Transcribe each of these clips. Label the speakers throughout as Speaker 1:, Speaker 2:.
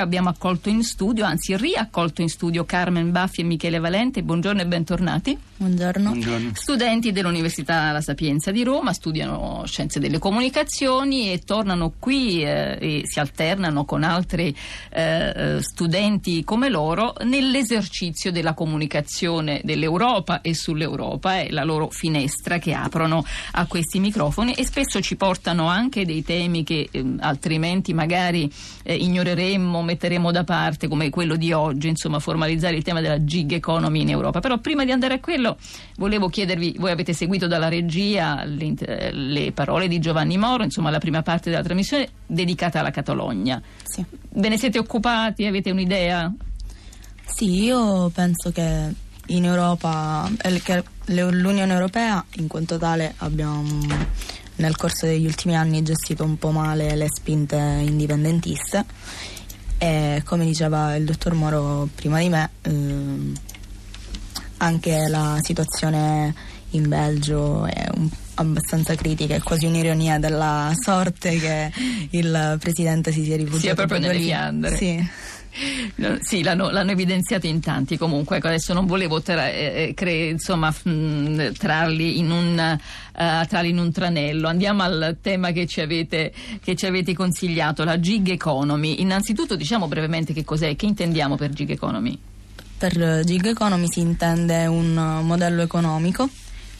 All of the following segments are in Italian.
Speaker 1: Abbiamo accolto in studio, anzi riaccolto in studio Carmen Baffi e Michele Valente. Buongiorno e bentornati.
Speaker 2: Buongiorno.
Speaker 3: Buongiorno.
Speaker 1: Studenti dell'Università La Sapienza di Roma, studiano scienze delle comunicazioni e tornano qui eh, e si alternano con altri eh, studenti come loro nell'esercizio della comunicazione dell'Europa e sull'Europa. È la loro finestra che aprono a questi microfoni e spesso ci portano anche dei temi che eh, altrimenti magari eh, ignoreremmo metteremo da parte come quello di oggi, insomma formalizzare il tema della gig economy in Europa. Però prima di andare a quello volevo chiedervi, voi avete seguito dalla regia le, le parole di Giovanni Moro, insomma la prima parte della trasmissione dedicata alla Catalogna.
Speaker 2: Sì.
Speaker 1: Ve ne siete occupati? Avete un'idea?
Speaker 2: Sì, io penso che in Europa, eh, che l'Unione Europea in quanto tale abbiamo nel corso degli ultimi anni gestito un po' male le spinte indipendentiste e come diceva il dottor Moro prima di me, ehm, anche la situazione in Belgio è un, abbastanza critica, è quasi un'ironia della sorte che il presidente si sia rifugiato.
Speaker 1: Sia proprio nelle. Fiandre.
Speaker 2: Sì.
Speaker 1: Sì, l'hanno, l'hanno, evidenziato in tanti comunque, ecco, adesso non volevo tra, eh, cre, insomma, mh, trarli, in un, uh, trarli in un tranello. Andiamo al tema che ci, avete, che ci avete consigliato, la gig economy. Innanzitutto diciamo brevemente che cos'è, che intendiamo per gig economy?
Speaker 2: Per gig economy si intende un modello economico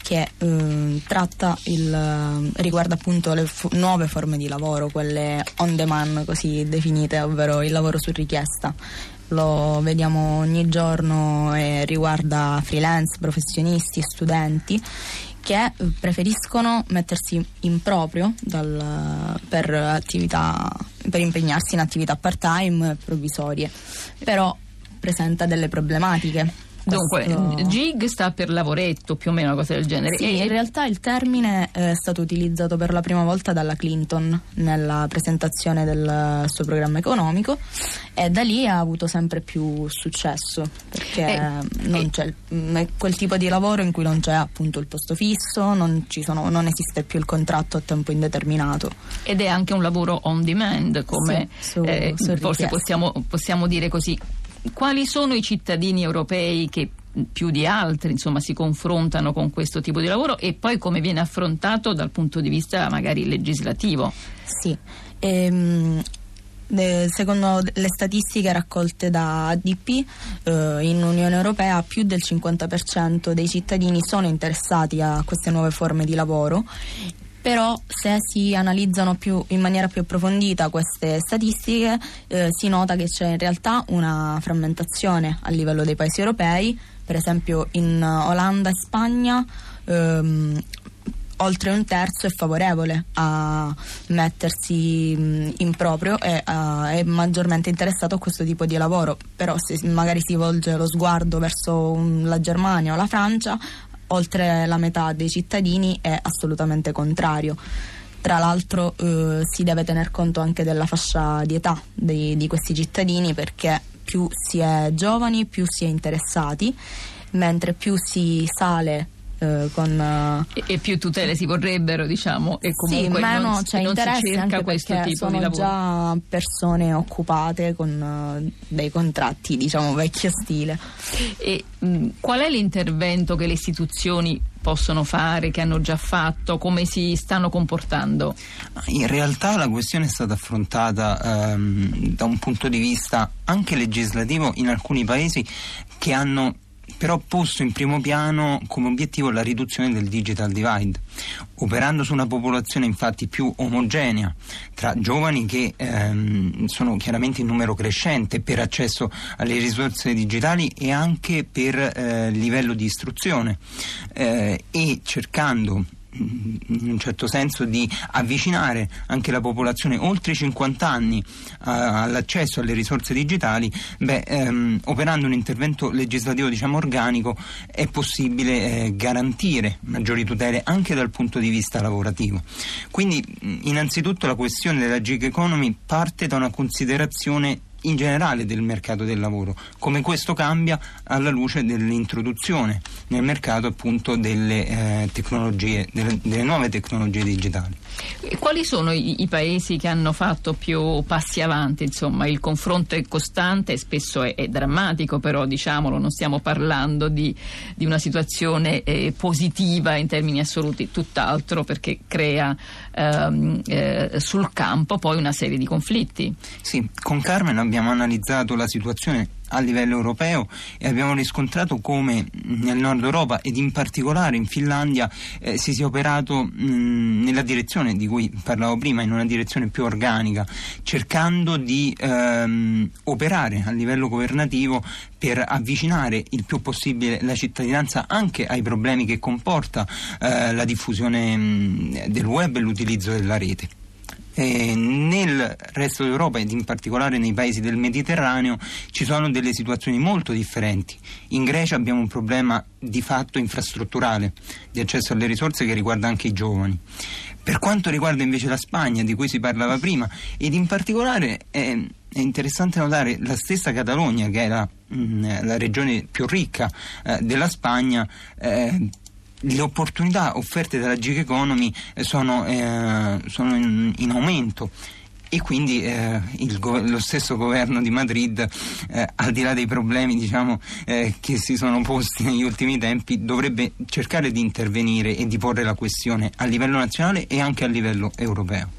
Speaker 2: che eh, tratta il, riguarda appunto le fu- nuove forme di lavoro, quelle on demand così definite, ovvero il lavoro su richiesta. Lo vediamo ogni giorno e riguarda freelance, professionisti, studenti che preferiscono mettersi in proprio dal, per, attività, per impegnarsi in attività part-time provvisorie, però presenta delle problematiche.
Speaker 1: Dunque, gig sta per lavoretto, più o meno una cosa del genere.
Speaker 2: Sì, e... in realtà il termine è stato utilizzato per la prima volta dalla Clinton nella presentazione del suo programma economico e da lì ha avuto sempre più successo perché e... non c'è è quel tipo di lavoro in cui non c'è appunto il posto fisso, non, sono, non esiste più il contratto a tempo indeterminato.
Speaker 1: Ed è anche un lavoro on demand, come
Speaker 2: sì, su,
Speaker 1: eh,
Speaker 2: su
Speaker 1: forse possiamo, possiamo dire così quali sono i cittadini europei che più di altri insomma, si confrontano con questo tipo di lavoro e poi come viene affrontato dal punto di vista magari legislativo?
Speaker 2: Sì, ehm, secondo le statistiche raccolte da ADP eh, in Unione Europea più del 50% dei cittadini sono interessati a queste nuove forme di lavoro però se si analizzano più, in maniera più approfondita queste statistiche eh, si nota che c'è in realtà una frammentazione a livello dei paesi europei, per esempio in Olanda e Spagna ehm, oltre un terzo è favorevole a mettersi in proprio e uh, è maggiormente interessato a questo tipo di lavoro, però se magari si volge lo sguardo verso la Germania o la Francia oltre la metà dei cittadini è assolutamente contrario. Tra l'altro eh, si deve tener conto anche della fascia di età di, di questi cittadini perché più si è giovani più si è interessati, mentre più si sale eh, con,
Speaker 1: uh, e, e, più tutele si vorrebbero, diciamo, e comunque
Speaker 2: sì, meno
Speaker 1: non,
Speaker 2: c'è
Speaker 1: non
Speaker 2: interesse
Speaker 1: si cerca questo tipo
Speaker 2: sono
Speaker 1: di lavoro.
Speaker 2: già persone occupate con uh, dei contratti, diciamo, vecchio stile.
Speaker 1: E mh, qual è l'intervento che le istituzioni possono fare, che hanno già fatto, come si stanno comportando?
Speaker 3: In realtà la questione è stata affrontata ehm, da un punto di vista anche legislativo in alcuni paesi che hanno però posto in primo piano come obiettivo la riduzione del digital divide, operando su una popolazione infatti più omogenea tra giovani che ehm, sono chiaramente in numero crescente per accesso alle risorse digitali e anche per eh, livello di istruzione eh, e cercando in un certo senso di avvicinare anche la popolazione oltre i 50 anni a, all'accesso alle risorse digitali, beh, ehm, operando un intervento legislativo diciamo organico è possibile eh, garantire maggiori tutele anche dal punto di vista lavorativo. Quindi innanzitutto la questione della gig economy parte da una considerazione in generale del mercato del lavoro, come questo cambia alla luce dell'introduzione nel mercato appunto delle eh, tecnologie, delle, delle, nuove tecnologie digitali.
Speaker 1: Quali sono i, i, paesi che hanno fatto più passi avanti? Insomma, il confronto è costante e spesso è, è drammatico, però diciamolo, non stiamo parlando di, di una situazione eh, positiva in termini assoluti, tutt'altro perché crea ehm, eh, sul campo poi una serie di conflitti.
Speaker 3: Sì, con Carmen abbiamo analizzato la situazione a livello europeo e abbiamo riscontrato come nel nord Europa ed in particolare in Finlandia eh, si sia operato mh, nella direzione di cui parlavo prima, in una direzione più organica, cercando di ehm, operare a livello governativo per avvicinare il più possibile la cittadinanza anche ai problemi che comporta eh, la diffusione mh, del web e l'utilizzo della rete. Eh, nel resto d'Europa ed in particolare nei paesi del Mediterraneo ci sono delle situazioni molto differenti. In Grecia abbiamo un problema di fatto infrastrutturale di accesso alle risorse che riguarda anche i giovani. Per quanto riguarda invece la Spagna, di cui si parlava prima, ed in particolare è, è interessante notare la stessa Catalogna, che è la, mh, mm, la regione più ricca eh, della Spagna, eh, le opportunità offerte dalla gig economy eh, sono, eh, sono in, in, aumento e quindi eh, il, lo stesso governo di Madrid, eh, al di là dei problemi diciamo, eh, che si sono posti negli ultimi tempi, dovrebbe cercare di intervenire e di porre la questione a livello nazionale e anche a livello europeo.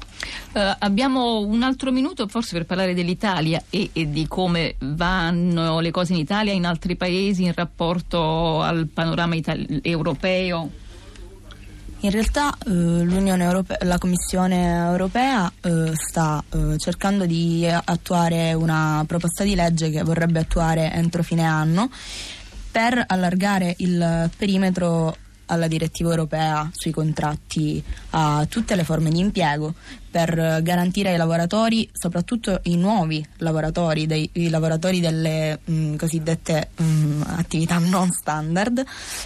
Speaker 1: Uh, abbiamo un altro minuto forse per parlare dell'Italia e, e, di come vanno le cose in Italia in altri paesi in rapporto al panorama itali- europeo.
Speaker 2: In realtà eh, Europea, la Commissione europea eh, sta eh, cercando di attuare una proposta di legge che vorrebbe attuare entro fine anno per allargare il perimetro alla direttiva europea sui contratti a tutte le forme di impiego per garantire ai lavoratori, soprattutto i nuovi lavoratori, dei, i lavoratori delle mh, mm, cosiddette mh, mm, attività non standard,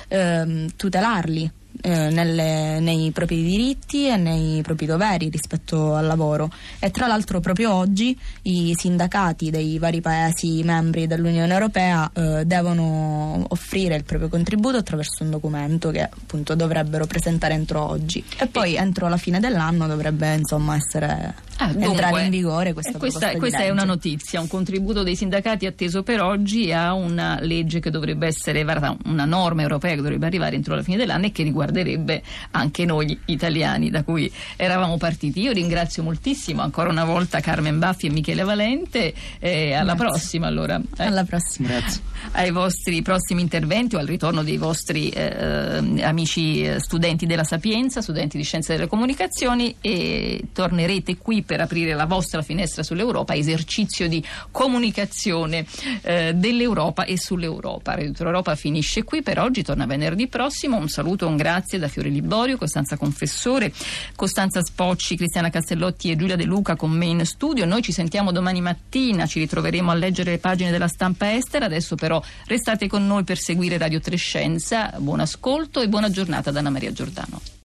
Speaker 2: ehm, tutelarli eh, nelle, nei propri diritti e nei propri doveri rispetto al lavoro. E tra l'altro proprio oggi i sindacati dei vari paesi membri dell'Unione Europea eh, devono offrire il proprio contributo attraverso un documento che appunto dovrebbero presentare entro oggi. E poi entro la fine dell'anno dovrebbe insomma essere ah, dunque, entrare in vigore questa,
Speaker 1: questa, questa è una notizia un contributo dei sindacati atteso per oggi a una legge che dovrebbe essere una norma europea che dovrebbe arrivare entro la fine dell'anno e che riguarderebbe anche noi italiani da cui eravamo partiti. Io ringrazio moltissimo ancora una volta Carmen Baffi e Michele Valente e alla Grazie. prossima allora.
Speaker 2: Eh? Alla prossima.
Speaker 3: Grazie.
Speaker 1: Ai vostri prossimi interventi o al ritorno dei vostri eh, amici eh, studenti della Sapienza, studenti di Scienze delle Comunicazioni e tornerete qui per aprire la vostra finestra sull'Europa, esercizio di comunicazione eh, dell'Europa e sull'Europa. Radio Europa finisce qui per oggi, torna venerdì prossimo. Un saluto, un grazie da Fiore Liborio, Costanza Confessore, Costanza Spocci, Cristiana Castellotti e Giulia De Luca con me in studio. Noi ci sentiamo domani mattina, ci ritroveremo a leggere le pagine della stampa estera. Adesso però restate con noi per seguire Radio Trescenza. Buon ascolto e buona giornata da Anna Maria Giordano.